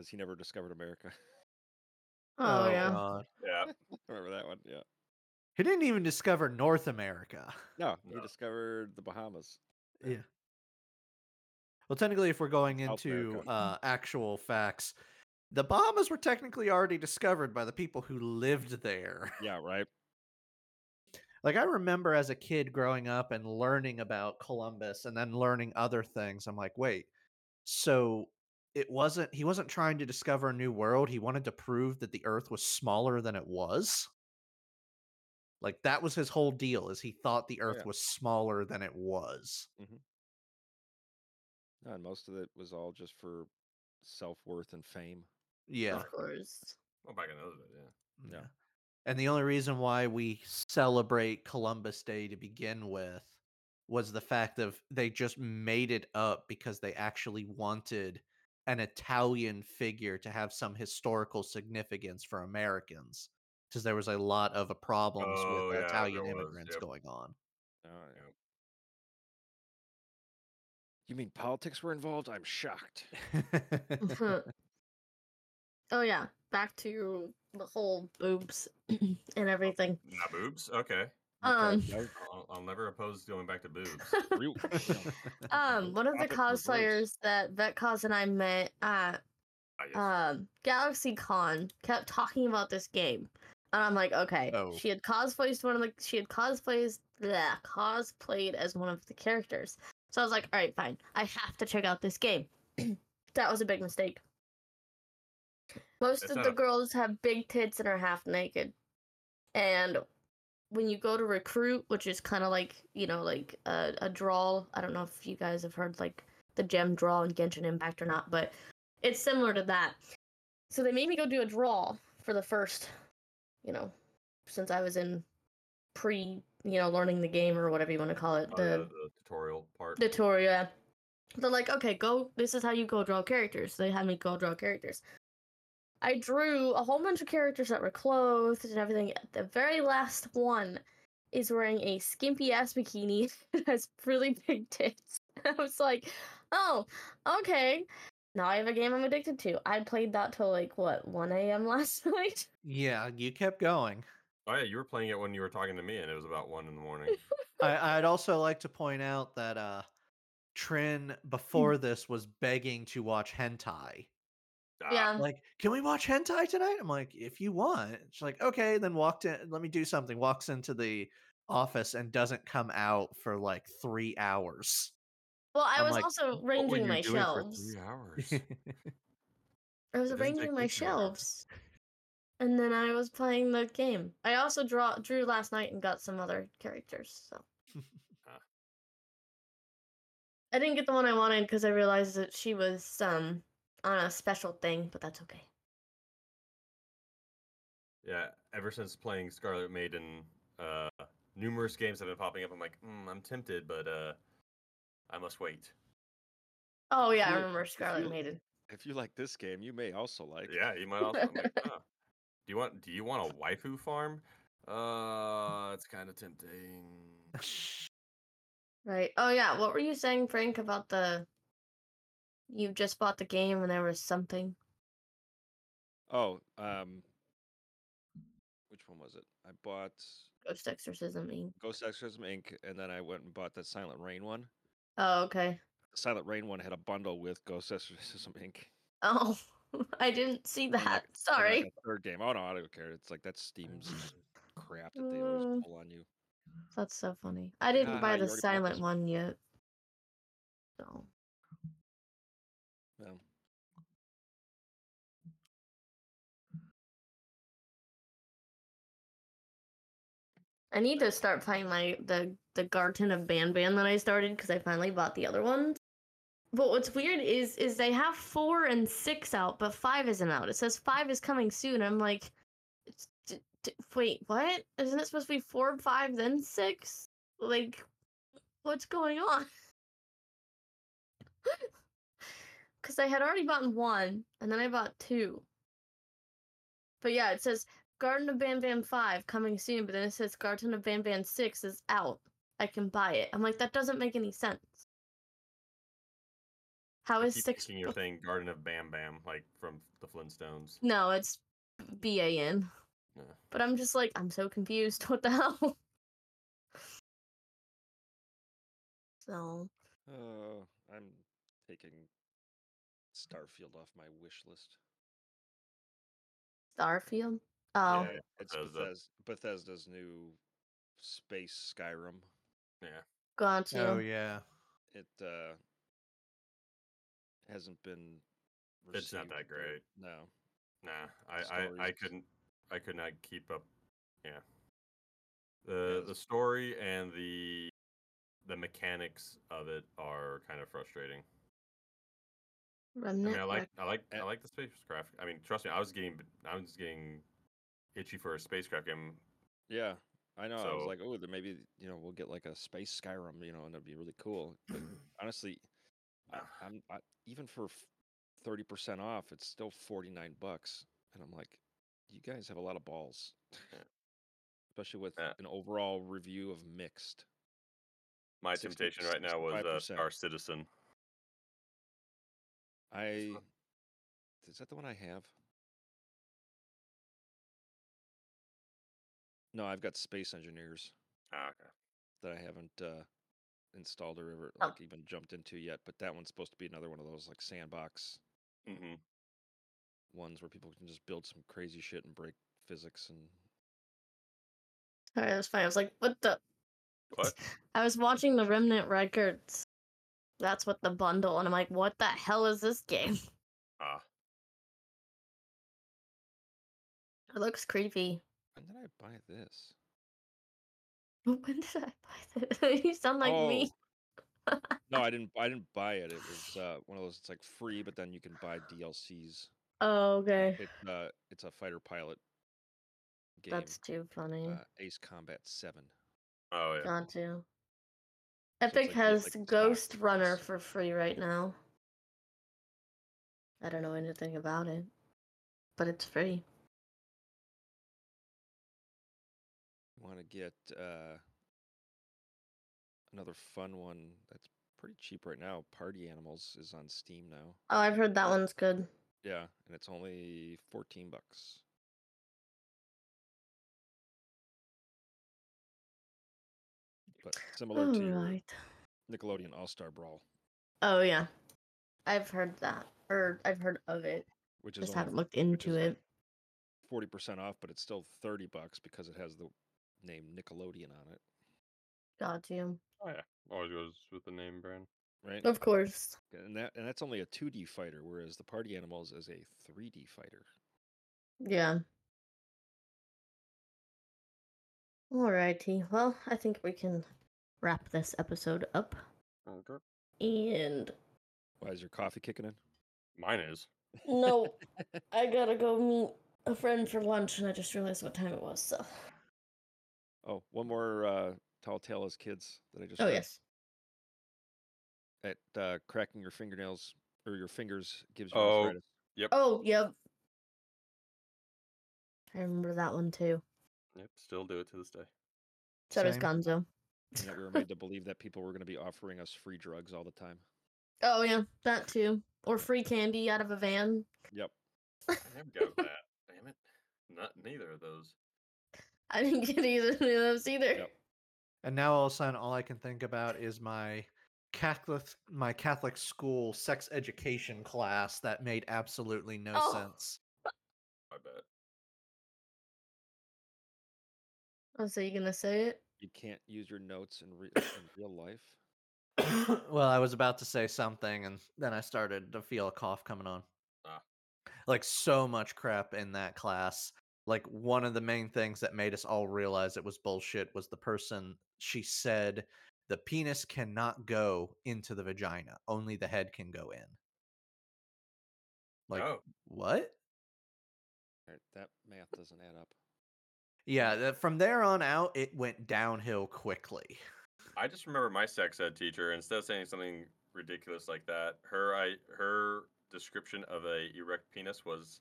Because he never discovered America. oh, yeah. God. Yeah. Remember that one? Yeah. He didn't even discover North America. No, he No. discovered the Bahamas. Yeah. Well, technically, if we're going into uh, actual facts, the Bahamas were technically already discovered by the people who lived there. Yeah, right. Like I remember as a kid growing up and learning about Columbus and then learning other things. I'm like, wait, so it wasn't he wasn't trying to discover a new world. He wanted to prove that the earth was smaller than it was. Like that was his whole deal is he thought the earth yeah. was smaller than it was. Mm-hmm. No, and most of it was all just for self worth and fame. Yeah. Of course. Well, back in those days, yeah. Yeah. And the only reason why we celebrate Columbus Day to begin with was the fact of they just made it up because they actually wanted an Italian figure to have some historical significance for Americans because there was a lot of uh, problems Oh, with yeah, Italian there was, immigrants yep. going on. Oh, yeah. You mean politics were involved? I'm shocked. oh, yeah. Back to the whole boobs and everything. Not boobs. Okay. Um, I'll, I'll never oppose going back to boobs. um, one of the cosplayers that VetCos and I met at Ah, yes. um Galaxy Con kept talking about this game. And I'm like, okay. Oh. She had cosplayed one of the she had cosplayed bleh, cosplayed as one of the characters. So I was like, all right, fine. I have to check out this game. that was a big mistake. Most It's of the a- girls have big tits and are half naked. And when you go to recruit, which is kind of like, you know, like a, a draw. I don't know if you guys have heard like the gem draw in Genshin Impact or not, but it's similar to that. So they made me go do a draw for the first, you know, since I was in pre, you know, learning the game or whatever you want to call it. Oh, the yeah, the tutorial part. The tutorial. They're like, okay, go. This is how you go draw characters. They had me go draw characters. I drew a whole bunch of characters that were clothed and everything. The very last one is wearing a skimpy ass bikini that has really big tits. I was like, oh, okay. Now I have a game I'm addicted to. I played that till like what 1 a.m. last night. yeah, you kept going. Oh yeah, you were playing it when you were talking to me, and it was about one in the morning. I, I'd also like to point out that uh Trin before this was begging to watch hentai. Ah, yeah. like, can we watch hentai tonight? I'm like, if you want. She's like, okay. Then walked in. Let me do something. Walks into the office and doesn't come out for like three hours. Well, I I'm was like, also arranging my shelves. three hours. I was It arranging my two hours. shelves. And then I was playing the game. I also draw drew last night and got some other characters, so. I didn't get the one I wanted because I realized that she was um on a special thing, but that's okay. Yeah, ever since playing Scarlet Maiden, uh, numerous games have been popping up. I'm like, mm, I'm tempted, but uh, I must wait. Oh yeah, I you- remember if Scarlet you- Maiden. If you like this game, you may also like. Yeah, you might also. I'm like, "Huh. Do you want? Do you want a waifu farm? Uh, it's kind of tempting. Right. Oh yeah, what were you saying, Frank, about the you just bought the game and there was something? Oh, um, which one was it? I bought. Ghost Exorcism Inc. Ghost Exorcism Inc. And then I went and bought the Silent Rain one. Oh, okay. The Silent Rain one had a bundle with Ghost Exorcism Inc. Oh, I didn't see that. like, Sorry. a third game. Oh no, I don't care. It's like that's Steam's crap that they always Uh, pull on you. That's so funny. I didn't buy the already bought this silent one yet. So I need to start playing my the the Garten of Ban Ban that I started because I finally bought the other ones. But what's weird is is they have four and six out, but five isn't out. It says five is coming soon. I'm like, d- d- wait, what? Isn't it supposed to be four, five, then six? Like, what's going on? Because I had already bought one, and then I bought two. But yeah, it says Garden of Ban Ban 5 coming soon, but then it says Garden of Ban Ban 6 is out. I can buy it. I'm like, that doesn't make any sense. How is I 6 Your you're bef- saying Garden of Bam Bam, like from the Flintstones. No, it's B A N. Yeah. But I'm just like, I'm so confused. What the hell? So, uh, I'm taking Starfield off my wish list. Starfield? Oh, Yeah, It's Bethesda. Bethesda, Bethesda's new space Skyrim. Yeah. got to. Oh yeah. It uh hasn't been. It's not that great. No. Nah, I, I, I couldn't I could not keep up. Yeah. The the story and the the mechanics of it are kind of frustrating. I mean, I like I like I like the spacecraft. I mean, trust me, I was getting I was getting itchy for a spacecraft game. Yeah, I know. I was like, oh, then maybe you know we'll get like a space Skyrim, you know, and it'd be really cool. But honestly, I, I'm I, even for thirty percent off, it's still forty nine bucks, and I'm like, you guys have a lot of balls, especially with Yeah. an overall review of mixed. My 60 temptation right now was uh, Star Citizen. I is that the one I have? No, I've got Space Engineers Ah, okay. that I haven't uh, installed or ever Oh. like even jumped into yet. But that one's supposed to be another one of those like sandbox hmm ones where people can just build some crazy shit and break physics and Sorry, that's fine. I was like, what the? What? I was watching the Remnant Records. That's what the bundle, and I'm like, what the hell is this game? Ah, It looks creepy. When did I buy this? When did I buy this? you sound like me. no, I didn't. I didn't buy it. It was uh, one of those. It's like free, but then you can buy DLCs. Oh, okay. It uh, it's a fighter pilot game. That's too funny. uh, Ace Combat Seven. oh yeah. Got to. it's Epic like has like the Star Ghost Runner for free right now. I don't know anything about it, but it's free. Want to get uh, another fun one that's pretty cheap right now. Party Animals is on Steam now. Oh, I've heard that one's good. Yeah, and it's only fourteen bucks. But similar to your Alright. Nickelodeon All Star Brawl, Oh yeah, I've heard that, or I've heard of it. which is Just only haven't looked into it. forty percent off, but it's still thirty bucks because it has the name Nickelodeon on it, Got you. Oh yeah. Always goes with the name brand. right? Of course. And that and that's only a two D fighter, whereas the Party Animals is a three D fighter. Yeah. Alrighty. Well, I think we can wrap this episode up. Okay. And Why is your coffee kicking in? Mine is. no, I gotta go meet a friend for lunch, and I just realized what time it was. So. Oh, one more uh, tall tale as kids that I just. Oh read. yes. That uh, cracking your fingernails or your fingers gives you Oh. arthritis. Oh yep. I remember that one too. Yep. Still do it to this day. So does Gonzo. And that we were made to believe that people were going to be offering us free drugs all the time. Oh yeah, that too. Or free candy out of a van. Yep. I never got that. Damn it. Not neither of those. I didn't get either of those either. Yep. And now all of a sudden, all I can think about is my Catholic my Catholic school sex education class that made absolutely no Oh. sense. I bet. Oh, so you gonna say it? You can't use your notes in, re- in real life. well, I was about to say something, and then I started to feel a cough coming on. Ah. Like so much crap in that class. Like one of the main things that made us all realize it was bullshit was the person she said the penis cannot go into the vagina, only the head can go in. Like oh, what? That math doesn't add up. Yeah, that- from there on out, it went downhill quickly. I just remember my sex ed teacher instead of saying something ridiculous like that, her I her description of a erect penis was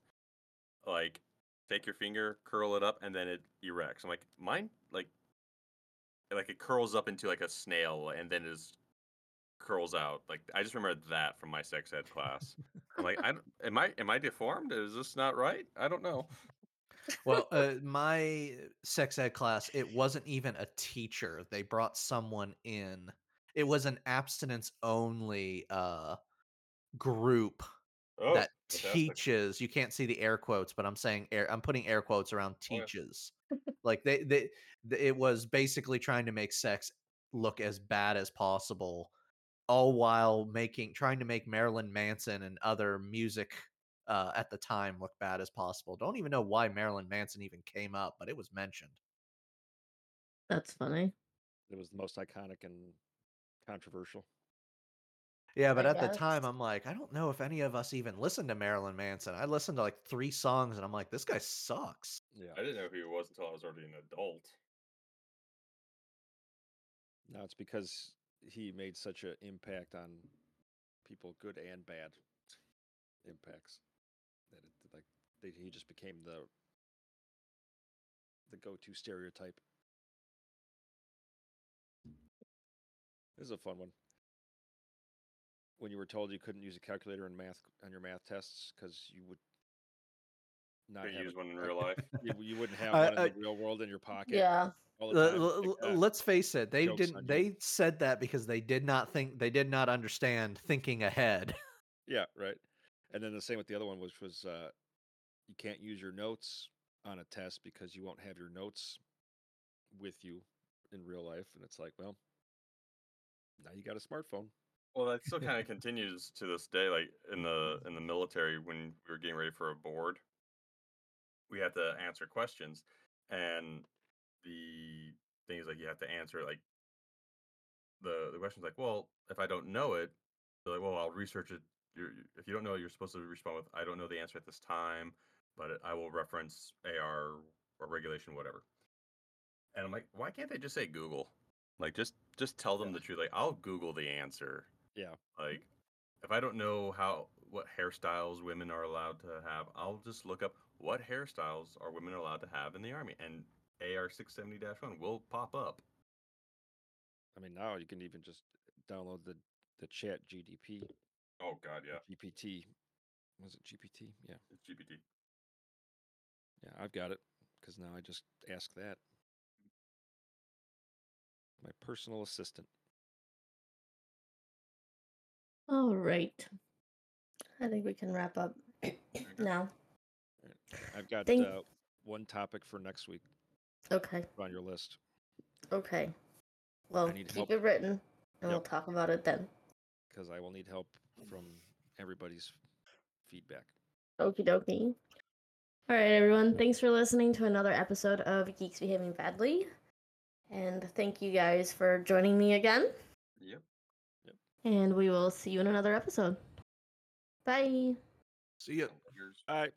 like take your finger, curl it up, and then it erects. I'm like, mine like like it curls up into like a snail and then is curls out. Like I just remember that from my sex ed class. I'm like, I am I am I deformed? Is this not right? I don't know. Well, uh, my sex ed class, it wasn't even a teacher. They brought someone in. It was an abstinence only uh, group Oh, that fantastic. teaches. You can't see the air quotes, but I'm saying air. I'm putting air quotes around Oh, yeah. teaches. like they, they, th- it was basically trying to make sex look as bad as possible, all while making trying to make Marilyn Manson and other music uh, at the time look bad as possible. Don't even know why Marilyn Manson even came up, but it was mentioned. That's funny. It was the most iconic and controversial. Yeah, but I at the time. I'm like, I don't know if any of us even listened to Marilyn Manson. I listened to like three songs, and I'm like, this guy sucks. Yeah. I didn't know who he was until I was already an adult. No, it's because he made such an impact on people, good and bad impacts, that it like that he just became the the go-to stereotype. This is a fun one. When you were told you couldn't use a calculator in math on your math tests because you would not have use it- one in real life. you, you wouldn't have I- one in I- the real world in your pocket. Yeah. L- l- like let's face it, they Joke's didn't. They said that because they did not think they did not understand thinking ahead. Yeah, right. And then the same with the other one, which was uh, you can't use your notes on a test because you won't have your notes with you in real life. And it's like, well, now you got a smartphone. Well, that still kind of continues to this day. Like in the mm-hmm. in the military, when we were getting ready for a board, we had to answer questions, and the thing is like you have to answer like the the question's like, well, if I don't know it, they're like, well, I'll research it. You're, if you don't know, it, you're supposed to respond with, I don't know the answer at this time, but I will reference AR or regulation, whatever. And I'm like, why can't they just say Google? Like, just just tell them the truth. Like, I'll Google the answer. Yeah. Mm-hmm. Like, if I don't know how what hairstyles women are allowed to have, I'll just look up what hairstyles are women allowed to have in the army, and AR six seventy one will pop up. I mean, now you can even just download the, the chat GDP, Oh God, yeah, GPT. Was it GPT? Yeah. it's GPT. Yeah, I've got it because now I just ask that. My personal assistant. All right. I think we can wrap up now. I've got Thank- uh, one topic for next week Okay. on your list. Okay. Well, need keep help. it written, and we'll talk about it then. because I will need help from everybody's feedback. Okie dokie. All right, everyone. Thanks for listening to another episode of Geeks Behaving Badly. And thank you guys for joining me again. Yep. And we will see you in another episode. Bye. See ya. Here's All right.